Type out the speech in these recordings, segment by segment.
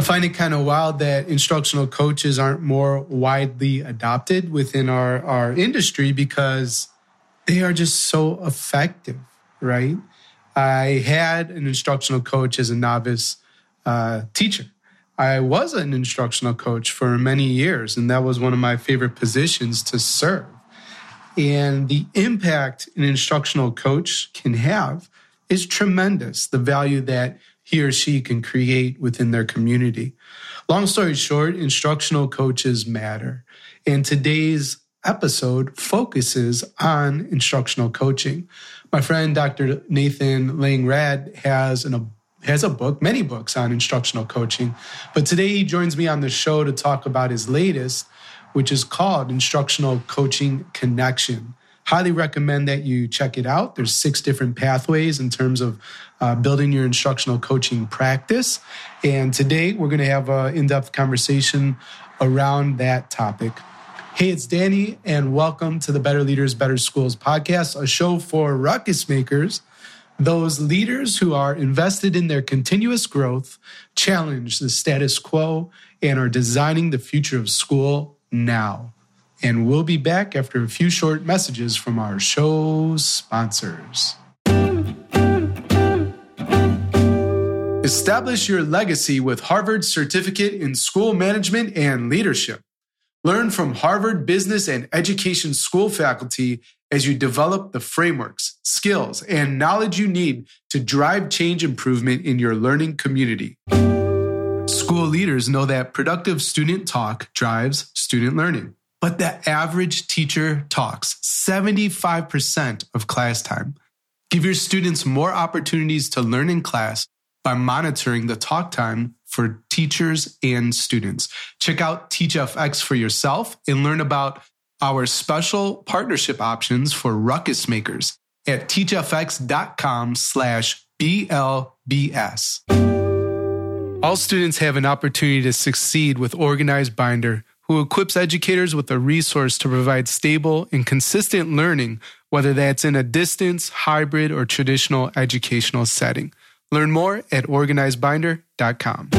I find it kind of wild that instructional coaches aren't more widely adopted within our, our industry because they are just so effective, right? I had an instructional coach as a novice uh, teacher. I was an instructional coach for many years, and that was one of my favorite positions to serve. And the impact an instructional coach can have is tremendous. The value that he or she can create within their community. Long story short, instructional coaches matter. And today's episode focuses on instructional coaching. My friend Dr. Nathan Lang-Raad has an has a book, many books on instructional coaching, but today he joins me on the show to talk about his latest, which is called Instructional Coaching Connection. Highly recommend that you check it out. There's six different pathways in terms of uh, building your instructional coaching practice. And today we're going to have an in depth conversation around that topic. Hey, it's Danny, and welcome to the Better Leaders, Better Schools podcast, a show for ruckus makers, those leaders who are invested in their continuous growth, challenge the status quo, and are designing the future of school now. And we'll be back after a few short messages from our show sponsors. Establish your legacy with Harvard Certificate in School Management and Leadership. Learn from Harvard Business and Education School faculty as you develop the frameworks, skills, and knowledge you need to drive change improvement in your learning community. School leaders know that productive student talk drives student learning, but the average teacher talks 75% of class time. Give your students more opportunities to learn in class by monitoring the talk time for teachers and students. Check out TeachFX for yourself and learn about our special partnership options for ruckus makers at teachfx.com slash BLBS. All students have an opportunity to succeed with Organized Binder, who equips educators with a resource to provide stable and consistent learning, whether that's in a distance, hybrid, or traditional educational setting. Learn more at organizedbinder.com.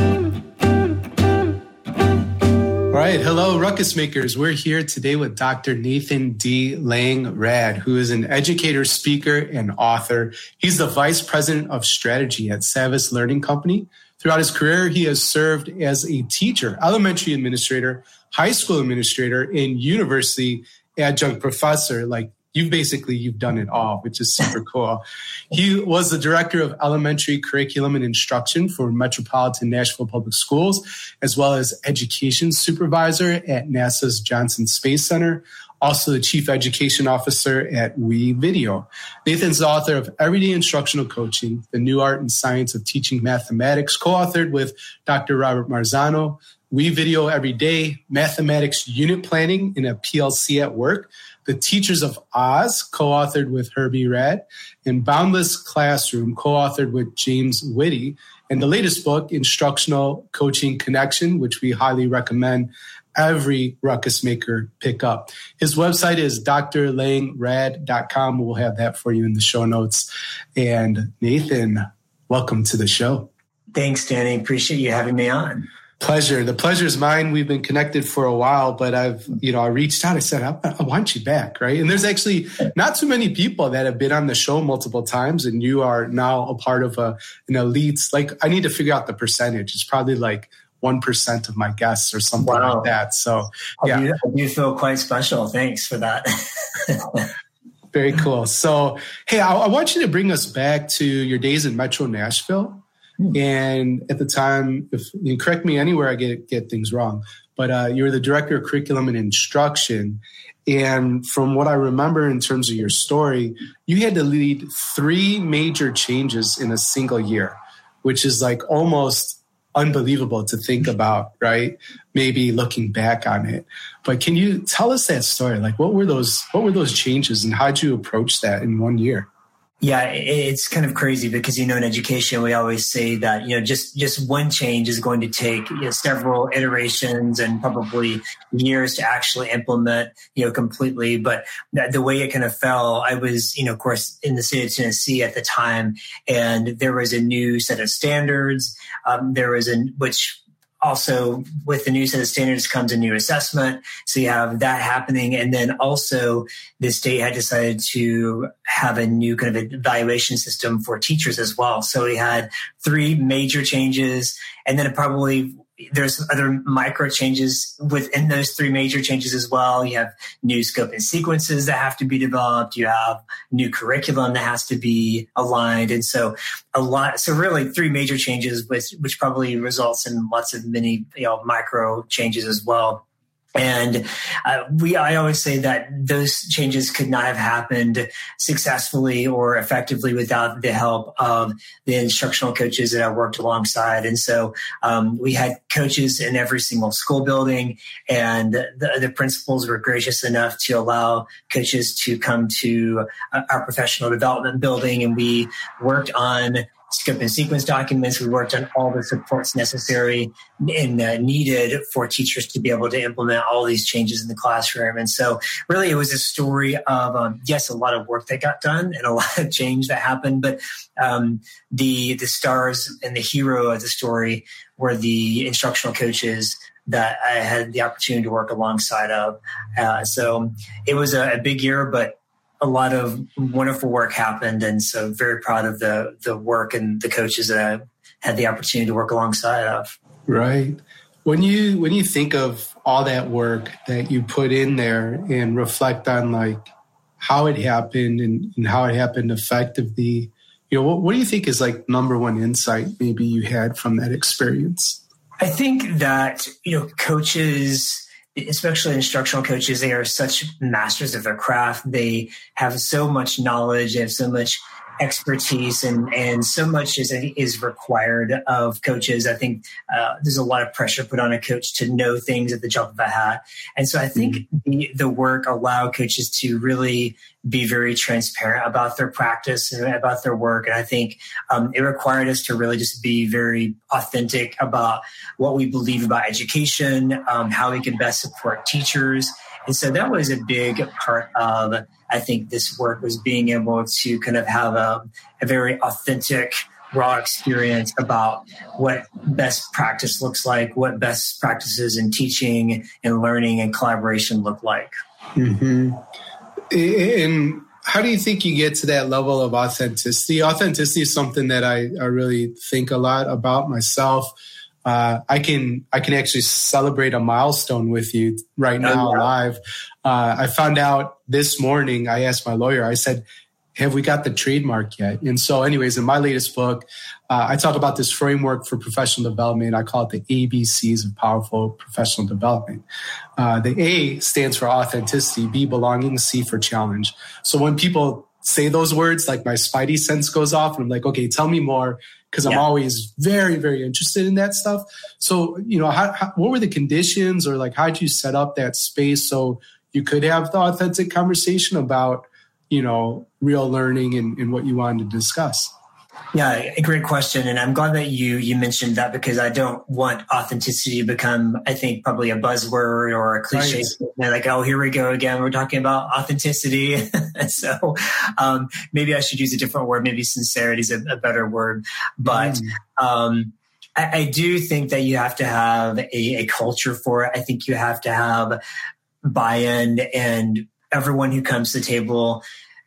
All right. Hello, Ruckus Makers. We're here today with Dr. Nathan D. Lang-Raad, who is an educator, speaker, and author. He's the vice president of strategy at Savvas Learning Company. Throughout his career, he has served as a teacher, elementary administrator, high school administrator, and university adjunct professor, like you've basically you've done it all which is super cool. He was the director of elementary curriculum and instruction for metropolitan nashville public schools as well as education supervisor at nasa's johnson space center also the chief education officer at WeVideo. Nathan's the author of everyday instructional coaching the new art and science of teaching mathematics co-authored with dr robert marzano. WeVideo every day mathematics unit planning in a plc at work. The Teachers of Oz, co authored with Herbie Raad, and Boundless Classroom, co authored with James Witty, and the latest book, Instructional Coaching Connection, which we highly recommend every ruckus maker pick up. His website is drlangraad.com. We'll have that for you in the show notes. And Nathan, welcome to the show. Thanks, Danny. Appreciate you having me on pleasure. The pleasure is mine. We've been connected for a while, but I've, you know, I reached out. I said, I, I, want you back, right? And there's actually not too many people that have been on the show multiple times, and you are now a part of a, an elite. Like, I need to figure out the percentage. It's probably like one percent of my guests or something wow. like that. So, yeah, I do, I do feel quite special. Thanks for that. Very cool. So, hey, I, I want you to bring us back to your days in Metro Nashville. Hmm. And at the time, if you correct me anywhere, I get get things wrong. But uh, you were the director of curriculum and instruction. And from what I remember in terms of your story, you had to lead three major changes in a single year, which is like almost unbelievable to think about, right? Maybe looking back on it. But can you tell us that story? Like what were those what were those changes and how'd you approach that in one year? Yeah, it's kind of crazy because you know in education we always say that you know just just one change is going to take you know, several iterations and probably years to actually implement you know completely. But the way it kind of fell, I was you know of course in the state of Tennessee at the time, and there was a new set of standards. Um, there was a which also with the new set of standards comes a new assessment. So you have that happening. And then also the state had decided to have a new kind of evaluation system for teachers as well. So we had three major changes and then it probably there's other micro changes within those three major changes as well. You have new scope and sequences that have to be developed. You have new curriculum that has to be aligned. And so a lot, so really three major changes, which, which probably results in lots of many, you know, micro changes as well. And uh, we, I always say that those changes could not have happened successfully or effectively without the help of the instructional coaches that I worked alongside. And so um, we had coaches in every single school building, and the, the, principals were gracious enough to allow coaches to come to uh, our professional development building, and we worked on scope and sequence documents. We worked on all the supports necessary and uh, needed for teachers to be able to implement all these changes in the classroom. And so, really, it was a story of um, yes, a lot of work that got done and a lot of change that happened, but um, the the stars and the hero of the story were the instructional coaches that I had the opportunity to work alongside of. Uh, so it was a, a big year, but a lot of wonderful work happened, and so very proud of the the work and the coaches that I had the opportunity to work alongside of. Right. When you when you think of all that work that you put in there and reflect on like how it happened and, and how it happened effectively, you know, what, what do you think is like number one insight maybe you had from that experience? I think that you know coaches especially instructional coaches, they are such masters of their craft. They have so much knowledge, they have so much expertise and and so much is is required of coaches. I think uh, there's a lot of pressure put on a coach to know things at the drop of a hat, and so I think mm-hmm. the, the work allow coaches to really be very transparent about their practice and about their work. And I think um, it required us to really just be very authentic about what we believe about education, um, how we can best support teachers. And so that was a big part of I think this work was being able to kind of have a, a very authentic, raw experience about what best practice looks like, what best practices in teaching and learning and collaboration look like. Mm-hmm. And how do you think you get to that level of authenticity? Authenticity is something that I, I really think a lot about myself. Uh, I can I can actually celebrate a milestone with you right now live. Uh, I found out this morning. I asked my lawyer. I said, "Have we got the trademark yet?" And so, anyways, in my latest book, uh, I talk about this framework for professional development. I call it the ABCs of powerful professional development. Uh, the A stands for authenticity, B belonging, C for challenge. So when people say those words, like my spidey sense goes off, and I'm like, "Okay, tell me more." Because I'm always very, very interested in that stuff. So, you know, how, how, what were the conditions or like how did you set up that space so you could have the authentic conversation about, you know, real learning and, and what you wanted to discuss? Yeah, a great question, and I'm glad that you you mentioned that because I don't want authenticity to become, I think, probably a buzzword or a cliche. Right. Like, oh, here we go again. We're talking about authenticity, so um, maybe I should use a different word. Maybe sincerity is a, a better word, but. Mm. Um, I, I, do think that you have to have a, a culture for it. I think you have to have buy-in and everyone who comes to the table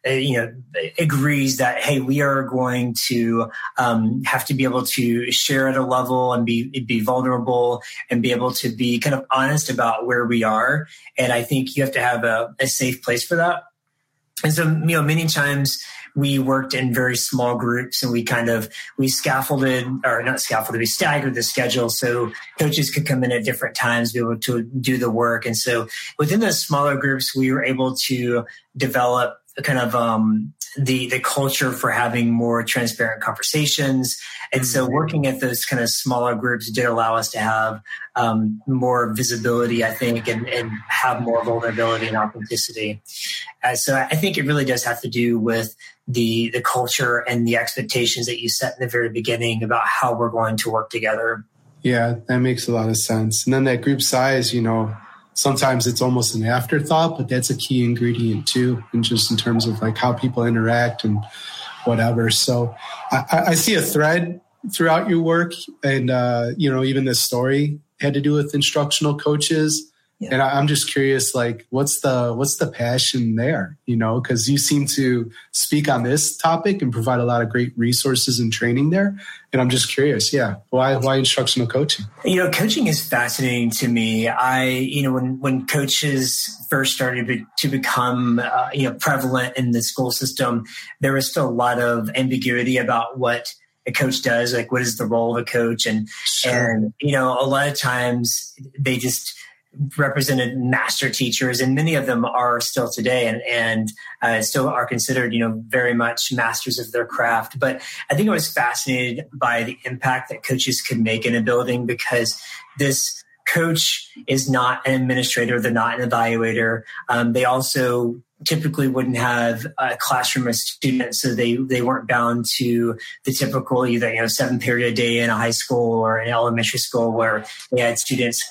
you know agrees that hey we are going to um, have to be able to share at a level and be be vulnerable and be able to be kind of honest about where we are. And i think you have to have a, a safe place for that. And so you know many times we worked in very small groups and we kind of we scaffolded or not scaffolded we staggered the schedule so coaches could come in at different times be able to do the work. And so within those smaller groups we were able to develop kind of um, the the culture for having more transparent conversations. And so, mm-hmm. working at those kind of smaller groups did allow us to have um, more visibility, I think, and, and, have more vulnerability and authenticity. Uh, so, I think it really does have to do with the the culture and the expectations that you set in the very beginning about how we're going to work together. Yeah, that makes a lot of sense. And then that group size, you know, sometimes it's almost an afterthought, but that's a key ingredient too, and just in terms of like how people interact and whatever. So I, I see a thread throughout your work and uh, you know even this story had to do with instructional coaches. Yeah. And I, am just curious, like, what's the what's the passion there? You know, because you seem to speak on this topic and provide a lot of great resources and training there. And I'm just curious, yeah, why why instructional coaching? You know, coaching is fascinating to me. I, you know, when when coaches first started to become, uh, you know, prevalent in the school system, there was still a lot of ambiguity about what a coach does like what is the role of a coach and sure. and you know a lot of times they just represented master teachers, and many of them are still today, and and uh, still are considered, you know, very much masters of their craft. But I think I was fascinated by the impact that coaches could make in a building because this coach is not an administrator, they're not an evaluator. Um, they also typically wouldn't have a classroom of students, so they they weren't bound to the typical either you know seven period a day in a high school or an elementary school where they had students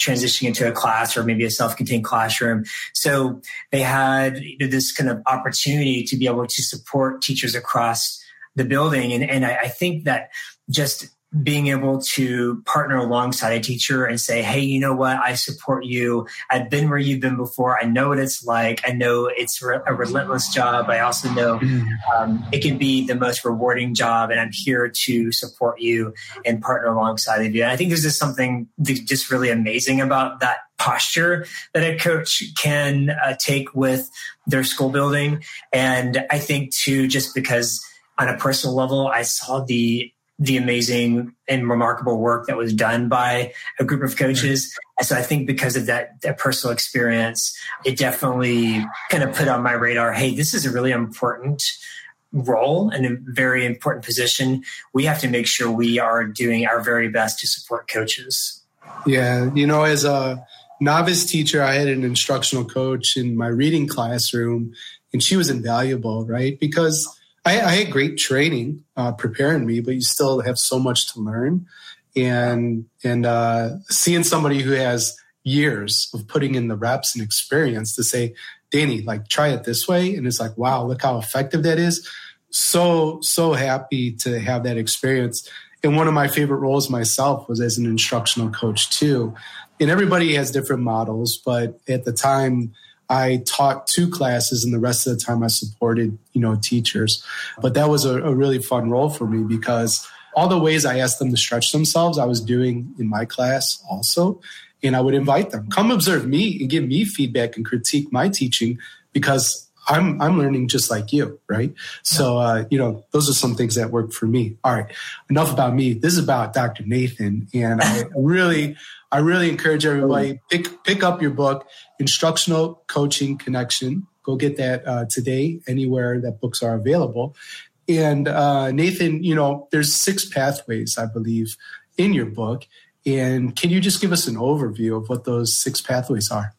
transitioning into a class or maybe a self-contained classroom. So they had this kind of opportunity to be able to support teachers across the building. And, and I, I think that just being able to partner alongside a teacher and say, Hey, you know what? I support you. I've been where you've been before. I know what it's like. I know it's a relentless job. I also know um, it can be the most rewarding job and I'm here to support you and partner alongside of you. And I think there's just something just really amazing about that posture that a coach can uh, take with their school building. And I think too, just because on a personal level, I saw the the amazing and remarkable work that was done by a group of coaches. And so I think because of that, that personal experience, it definitely kind of put on my radar, hey, this is a really important role and a very important position. We have to make sure we are doing our very best to support coaches. Yeah, you know, as a novice teacher, I had an instructional coach in my reading classroom, and she was invaluable, right? Because I, I had great training uh, preparing me, but you still have so much to learn. And and uh, seeing somebody who has years of putting in the reps and experience to say, Danny, like try it this way, and it's like, wow, look how effective that is. So so happy to have that experience. And one of my favorite roles myself was as an instructional coach too. And everybody has different models, but at the time I taught two classes and the rest of the time I supported, you know, teachers. But that was a, a really fun role for me because all the ways I asked them to stretch themselves, I was doing in my class also. And I would invite them, come observe me and give me feedback and critique my teaching because I'm I'm learning just like you, right? So uh, you know, those are some things that work for me. All right, enough about me. This is about Dr. Nathan, and I really I really encourage everybody pick pick up your book, Instructional Coaching Connection. Go get that uh, today anywhere that books are available. And uh, Nathan, you know, there's six pathways, I believe, in your book. And can you just give us an overview of what those six pathways are?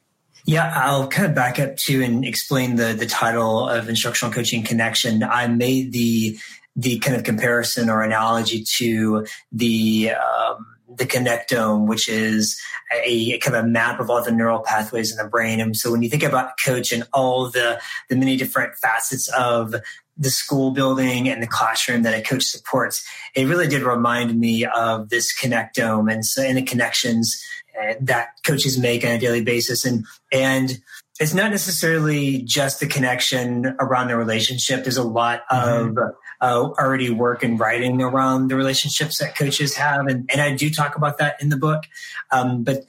Yeah, I'll kind of back up to and explain the the title of instructional coaching connection. I made the the kind of comparison or analogy to the um, the connectome, which is a, a, kind of a map of all the neural pathways in the brain. And so when you think about coach and all the, the many different facets of the school building and the classroom that a coach supports, it really did remind me of this connectome and so and the connections uh, that coaches make on a daily basis. And and it's not necessarily just the connection around the relationship. There's a lot mm-hmm. Uh, already work and writing around the relationships that coaches have, and, and I do talk about that in the book. Um, but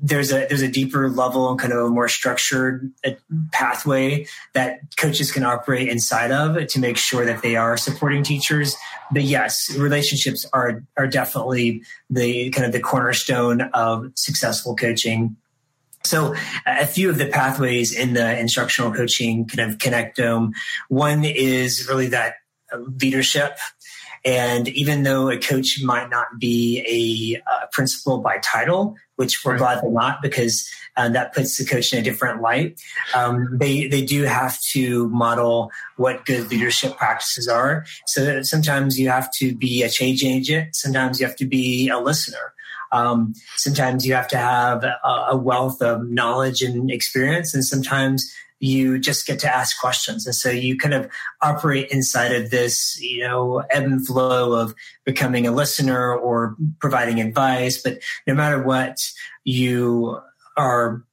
there's a there's a deeper level and kind of a more structured uh, pathway that coaches can operate inside of to make sure that they are supporting teachers. But yes, relationships are are definitely the kind of the cornerstone of successful coaching. So a few of the pathways in the instructional coaching kind of connectome. One is really that leadership. And even though a coach might not be a uh, principal by title, which we're right. glad they're not because uh, that puts the coach in a different light, um, they, they do have to model what good leadership practices are. So sometimes you have to be a change agent. Sometimes you have to be a listener. Um, sometimes you have to have a, a wealth of knowledge and experience, and sometimes you just get to ask questions. And so you kind of operate inside of this, you know, ebb and flow of becoming a listener or providing advice. But no matter what, you are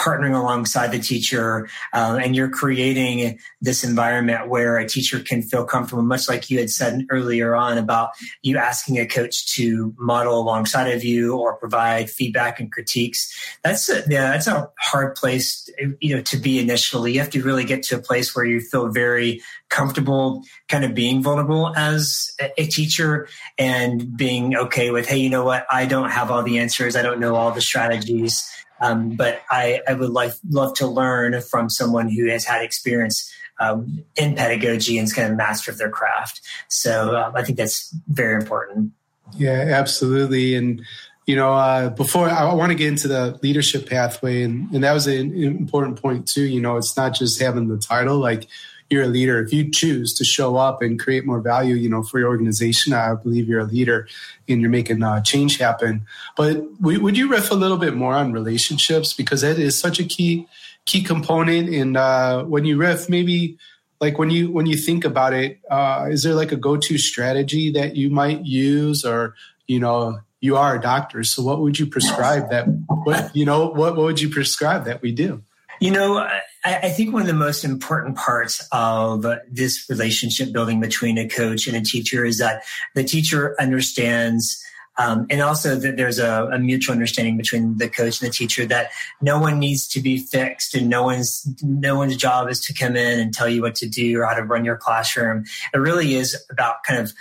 partnering alongside the teacher um, and you're creating this environment where a teacher can feel comfortable much like you had said earlier on about you asking a coach to model alongside of you or provide feedback and critiques. That's a, yeah that's a hard place you know to be initially. You have to really get to a place where you feel very comfortable kind of being vulnerable as a teacher and being okay with hey you know what? I don't have all the answers. I don't know all the strategies um, but I, I would like love to learn from someone who has had experience um, in pedagogy and is kind of master of their craft. So uh, I think that's very important. Yeah, absolutely. And you know, uh, before I want to get into the leadership pathway, and, and that was an important point too. You know, it's not just having the title, like you're a leader. If you choose to show up and create more value, you know, for your organization, I believe you're a leader and you're making uh, change happen. But would you riff a little bit more on relationships because that is such a key key component? And uh, when you riff, maybe like when you when you think about it, uh, is there like a go to strategy that you might use, or you know, you are a doctor, so what would you prescribe that? What you know, what, what would you prescribe that we do? You know, I, think one of the most important parts of this relationship building between a coach and a teacher is that the teacher understands. Um, and also that there's a, a, mutual understanding between the coach and the teacher that no one needs to be fixed and no one's no one's job is to come in and tell you what to do or how to run your classroom. It really is about kind of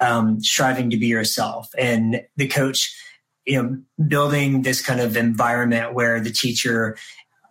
um, striving to be yourself and the coach you know building this kind of environment where the teacher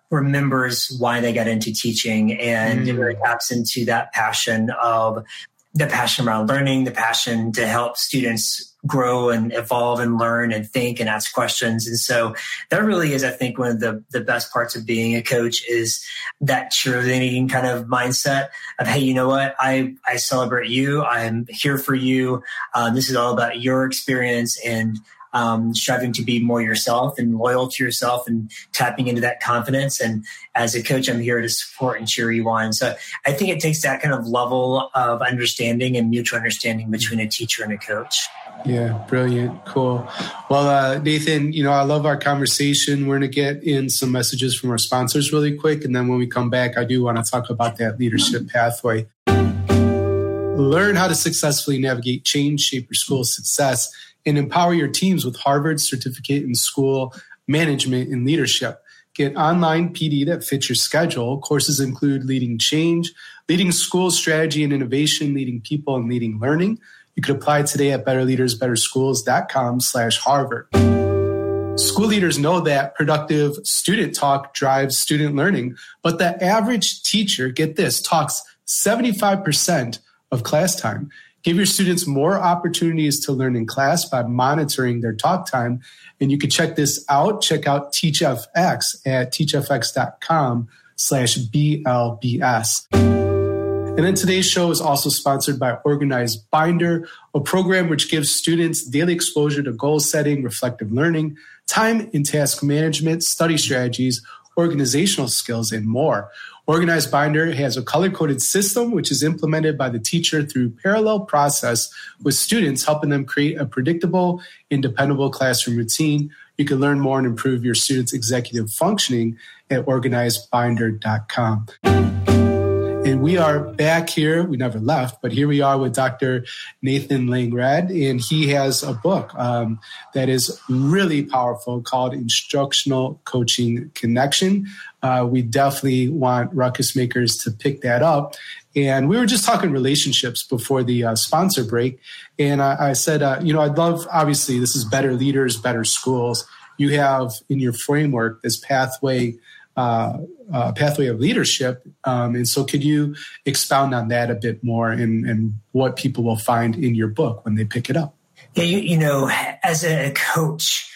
remembers why they got into teaching and mm. it really taps into that passion of the passion around learning, the passion to help students grow and evolve and learn and think and ask questions. And so that really is, I think, one of the, the best parts of being a coach is that cheerleading kind of mindset of, hey, you know what? I, I celebrate you. I'm here for you. Um, this is all about your experience and um, striving to be more yourself and loyal to yourself and tapping into that confidence. And as a coach, I'm here to support and cheer you on. So I think it takes that kind of level of understanding and mutual understanding between a teacher and a coach. Yeah, brilliant. Cool. Well, uh, Nathan, you know, I love our conversation. We're going to get in some messages from our sponsors really quick. And then when we come back, I do want to talk about that leadership pathway. Learn how to successfully navigate change, shape your school's success and empower your teams with Harvard's certificate in school management and leadership. Get online PD that fits your schedule. Courses include leading change, leading school strategy and innovation, leading people and leading learning. You could apply today at betterleadersbetterschools.com slash Harvard. School leaders know that productive student talk drives student learning, but the average teacher, get this, talks 75% of class time. Give your students more opportunities to learn in class by monitoring their talk time. And you can check this out. Check out TeachFX at teachfx.com slash BLBS. And then today's show is also sponsored by Organized Binder, a program which gives students daily exposure to goal setting, reflective learning, time and task management, study strategies, organizational skills, and more. Organized Binder has a color coded system which is implemented by the teacher through parallel process with students, helping them create a predictable and dependable classroom routine. You can learn more and improve your students' executive functioning at organizedbinder.com. And we are back here. We never left, but here we are with Dr. Nathan Lang-Raad, and he has a book um, that is really powerful called Instructional Coaching Connection. Uh, we definitely want ruckus makers to pick that up. And we were just talking relationships before the uh, sponsor break. And I, I said, uh, you know, I'd love, obviously, this is better leaders, better schools. You have in your framework this pathway uh, uh, pathway of leadership. Um, and so, could you expound on that a bit more and, and what people will find in your book when they pick it up? Yeah, you, you know, as a coach,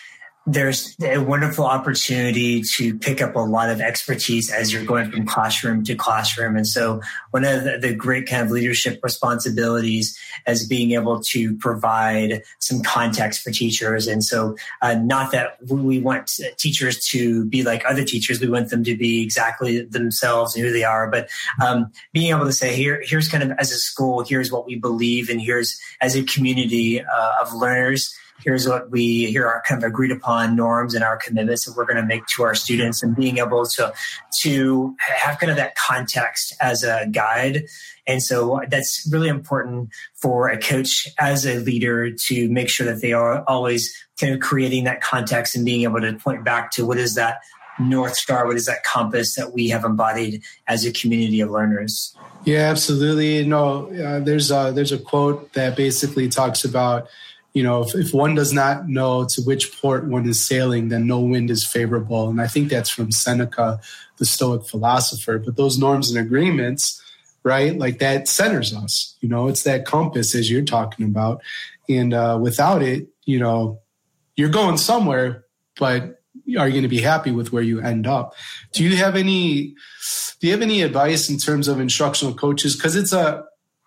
there's a wonderful opportunity to pick up a lot of expertise as you're going from classroom to classroom. And so one of the, great kind of leadership responsibilities is being able to provide some context for teachers. And so uh, not that we want teachers to be like other teachers. We want them to be exactly themselves and who they are. But um, being able to say, here, here's kind of as a school, here's what we believe and here's as a community uh, of learners, here's what we here are kind of agreed upon norms and our commitments that we're going to make to our students and being able to to have kind of that context as a guide. And so that's really important for a coach as a leader to make sure that they are always kind of creating that context and being able to point back to what is that north star what is that compass that we have embodied as a community of learners. Yeah absolutely. No uh, there's a there's a quote that basically talks about you know, if, if, one does not know to which port one is sailing, then no wind is favorable. And I think that's from Seneca, the Stoic philosopher. But those norms and agreements, right, like that centers us. You know, it's that compass as you're talking about. And uh, without it, you know, you're going somewhere, but are you going to be happy with where you end up? Do you have any? Do you have any advice in terms of instructional coaches? Because it's a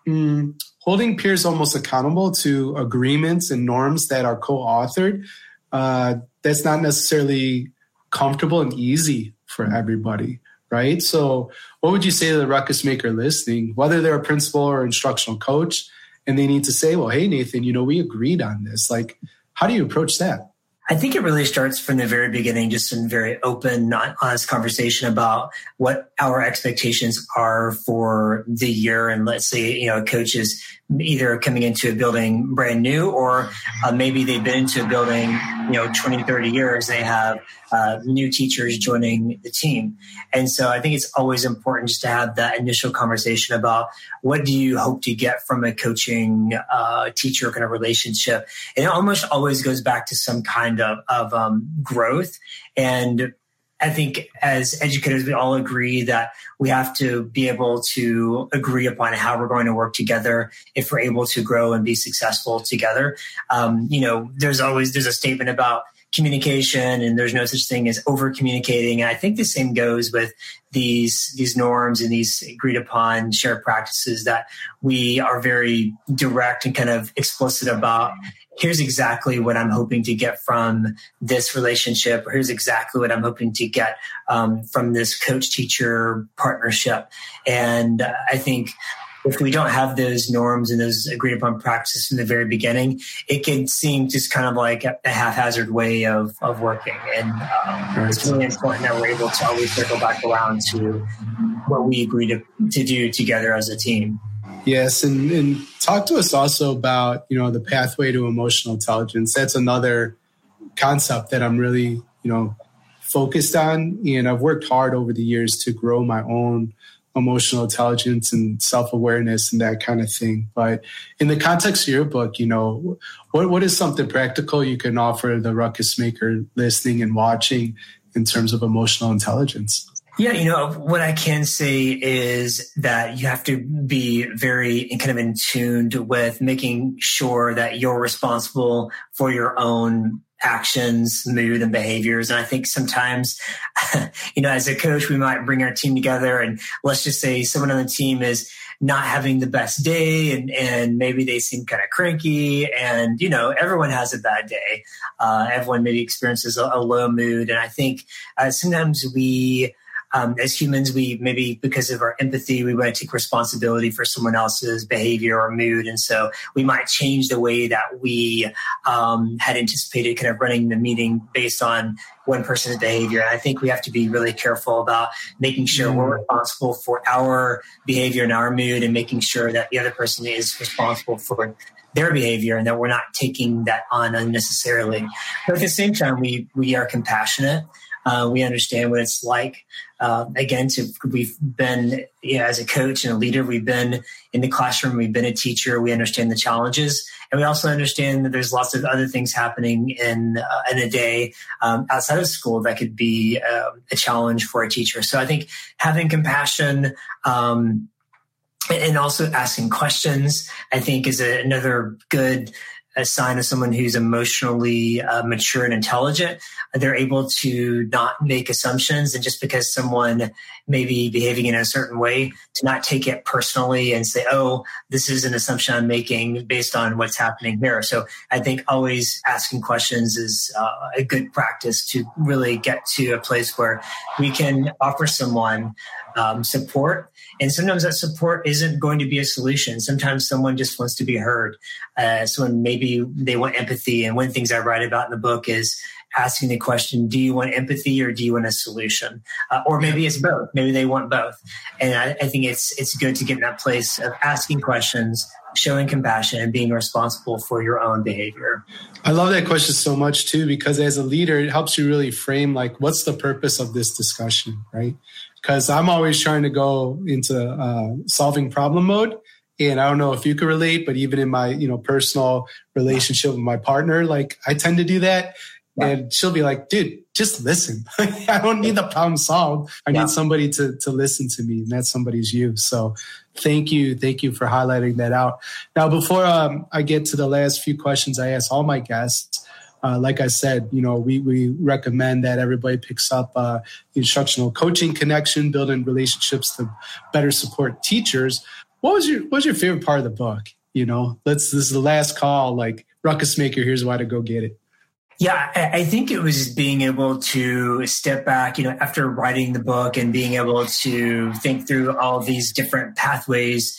mm, holding peers almost accountable to agreements and norms that are co-authored uh, that's not necessarily comfortable and easy for everybody right? So what would you say to the ruckus maker listening whether they're a principal or instructional coach and they need to say well hey nathan you know we agreed on this. Like how do you approach that I think it really starts from the very beginning, just in very open, not honest conversation about what our expectations are for the year. And let's say, you know, coaches either coming into a building brand new or uh, maybe they've been into a building you know 20 30 years they have uh, new teachers joining the team. And so i think it's always important just to have that initial conversation about what do you hope to get from a coaching uh, teacher kind of relationship. And it almost always goes back to some kind of, of um, growth. And I think as educators, we all agree that we have to be able to agree upon how we're going to work together if we're able to grow and be successful together. Um, you know, there's always there's a statement about communication and there's no such thing as over communicating and i think the same goes with these these norms and these agreed upon shared practices that we are very direct and kind of explicit about here's exactly what I'm hoping to get from this relationship, or here's exactly what I'm hoping to get um, from this coach teacher partnership. And I think if we don't have those norms and those agreed upon practices from the very beginning, it can seem just kind of like a haphazard way of, of working. And um, it's really important that we're able to always circle back around to what we agree to, to do together as a team. Yes, and, and talk to us also about you know the pathway to emotional intelligence. That's another concept that I'm really you know focused on, and I've worked hard over the years to grow my own emotional intelligence and self awareness and that kind of thing. But in the context of your book, you know, what what is something practical you can offer the ruckus maker listening and watching in terms of emotional intelligence? Yeah, you know, what I can say is that you have to be very kind of in tuned with making sure that you're responsible for your own actions, mood, and behaviors. And I think sometimes, you know, as a coach, we might bring our team together and let's just say someone on the team is not having the best day and, and maybe they seem kind of cranky and, you know, everyone has a bad day. Uh, everyone maybe experiences a, a, low mood. And I think uh, sometimes we, um, as humans, we maybe because of our empathy, we want to take responsibility for someone else's behavior or mood. And so we might change the way that we um, had anticipated kind of running the meeting based on one person's behavior. And I think we have to be really careful about making sure mm. we're responsible for our behavior and our mood and making sure that the other person is responsible for their behavior and that we're not taking that on unnecessarily. But at the same time, we, we are compassionate. Uh, we understand what it's like. Uh, again, to we've been you know, as a coach and a leader, we've been in the classroom, we've been a teacher, we understand the challenges, and we also understand that there's lots of other things happening in uh, in a day um, outside of school that could be uh, a challenge for a teacher. So I think having compassion. Um, and also asking questions, I think, is a, another good a sign of someone who's emotionally uh, mature and intelligent. They're able to not make assumptions, and just because someone may be behaving in a certain way, to not take it personally and say, "Oh, this is an assumption I'm making based on what's happening here." So I think always asking questions is uh, a good practice to really get to a place where we can offer someone um, support. And sometimes that support isn't going to be a solution. Sometimes someone just wants to be heard. Uh, someone maybe they want empathy. And one of the things I write about in the book is asking the question, do you want empathy or do you want a solution? Uh, or maybe it's both. Maybe they want both. And I, I think it's, it's good to get in that place of asking questions, showing compassion and being responsible for your own behavior. I love that question so much too, because as a leader, it helps you really frame like, what's the purpose of this discussion, right? because I'm always trying to go into uh, solving problem mode. And I don't know if you could relate, but even in my, you know, personal relationship with my partner, like I tend to do that. Yeah. And she'll be like, dude, just listen. I don't need the problem solved. I yeah. need somebody to, to listen to me. And that somebody's you. So thank you. Thank you for highlighting that out. Now, before um, I get to the last few questions I ask all my guests, uh, like I said, you know, we, we recommend that everybody picks up uh, the instructional coaching connection, building relationships to better support teachers. What was your what was your favorite part of the book? You know, let's this is the last call. Like ruckus maker, here's why to go get it. Yeah, I think it was being able to step back, you know, after writing the book and being able to think through all these different pathways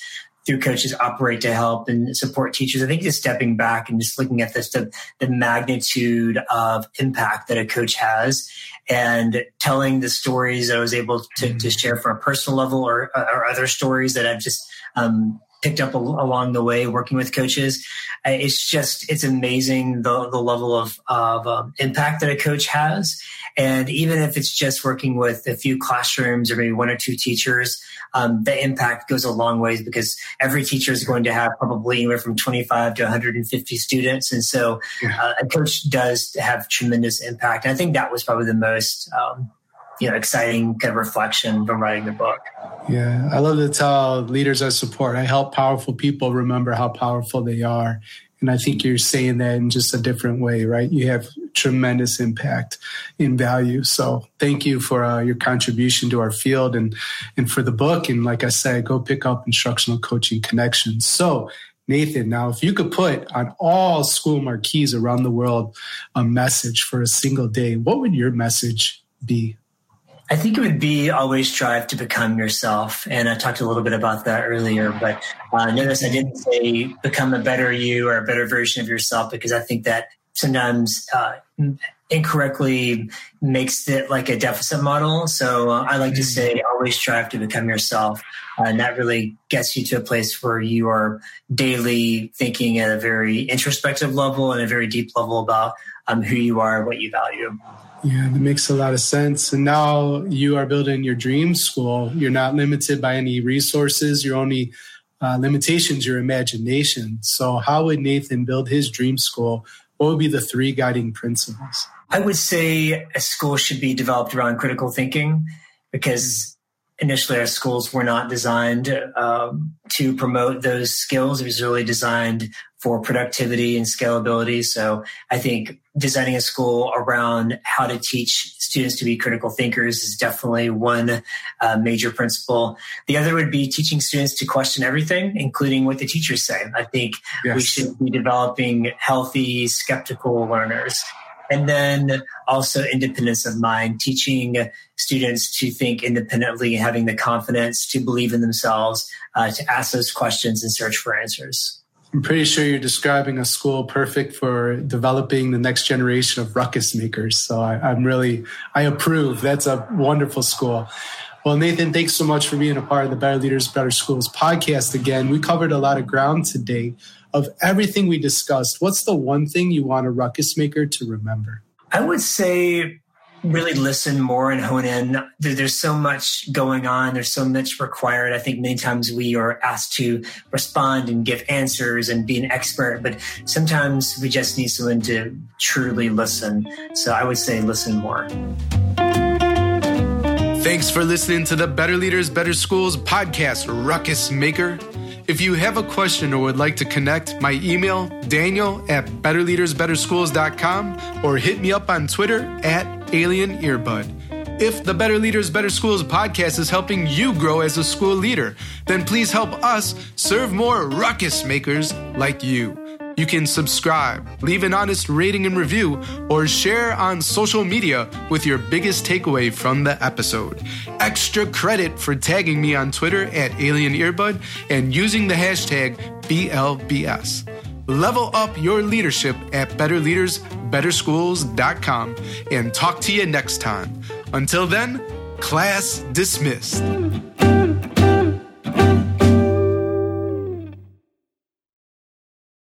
through coaches operate to help and support teachers. I think just stepping back and just looking at this, the, the magnitude of impact that a coach has and telling the stories that I was able to, to mm-hmm. share from a personal level or, or other stories that I've just um, picked up along the way working with coaches. It's just, it's amazing the, the level of, of um, impact that a coach has. And even if it's just working with a few classrooms or maybe one or two teachers, um, the impact goes a long ways because every teacher is going to have probably anywhere from 25 to 150 students. And so uh, a coach does have tremendous impact. And I think that was probably the most, um, you know, exciting kind of reflection from writing the book. Yeah, I love to tell leaders I support. I help powerful people remember how powerful they are. And I think you're saying that in just a different way, right? You have tremendous impact in value. So thank you for uh, your contribution to our field and, and for the book. And like I said, go pick up instructional coaching connections. So Nathan, now if you could put on all school marquees around the world a message for a single day, what would your message be? I think it would be always strive to become yourself. And I talked a little bit about that earlier, but uh, notice I didn't say become a better you or a better version of yourself because I think that sometimes uh, incorrectly makes it like a deficit model. So uh, I like to mm. say always strive to become yourself. Uh, and that really gets you to a place where you are daily thinking at a very introspective level and a very deep level about um, who you are, what you value. Yeah, that makes a lot of sense. And now you are building your dream school. You're not limited by any resources. Your only uh, limitations, your imagination. So, how would Nathan build his dream school? What would be the three guiding principles? I would say a school should be developed around critical thinking because initially our schools were not designed um, to promote those skills. It was really designed for productivity and scalability. So I think designing a school around how to teach students to be critical thinkers is definitely one uh, major principle. The other would be teaching students to question everything, including what the teachers say. I think yes. we should be developing healthy, skeptical learners. And then also independence of mind, teaching students to think independently, having the confidence to believe in themselves, uh, to ask those questions and search for answers. I'm pretty sure you're describing a school perfect for developing the next generation of ruckus makers. So I, am really, I approve. That's a wonderful school. Well, Nathan, thanks so much for being a part of the Better Leaders, Better Schools podcast again. We covered a lot of ground today. Of everything we discussed, what's the one thing you want a ruckus maker to remember? I would say really listen more and hone in. There's so much going on. There's so much required. I think many times we are asked to respond and give answers and be an expert, but sometimes we just need someone to truly listen. So I would say listen more. Thanks for listening to the Better Leaders, Better Schools podcast, Ruckus Maker. If you have a question or would like to connect, my email, daniel at betterleadersbetterschools.com or hit me up on Twitter at Alien Earbud. If the Better Leaders, Better Schools podcast is helping you grow as a school leader, then please help us serve more ruckus makers like you. You can subscribe, leave an honest rating and review, or share on social media with your biggest takeaway from the episode. Extra credit for tagging me on Twitter at Alien Earbud and using the hashtag BLBS. Level up your leadership at betterleadersbetterschools.com and talk to you next time. Until then, class dismissed.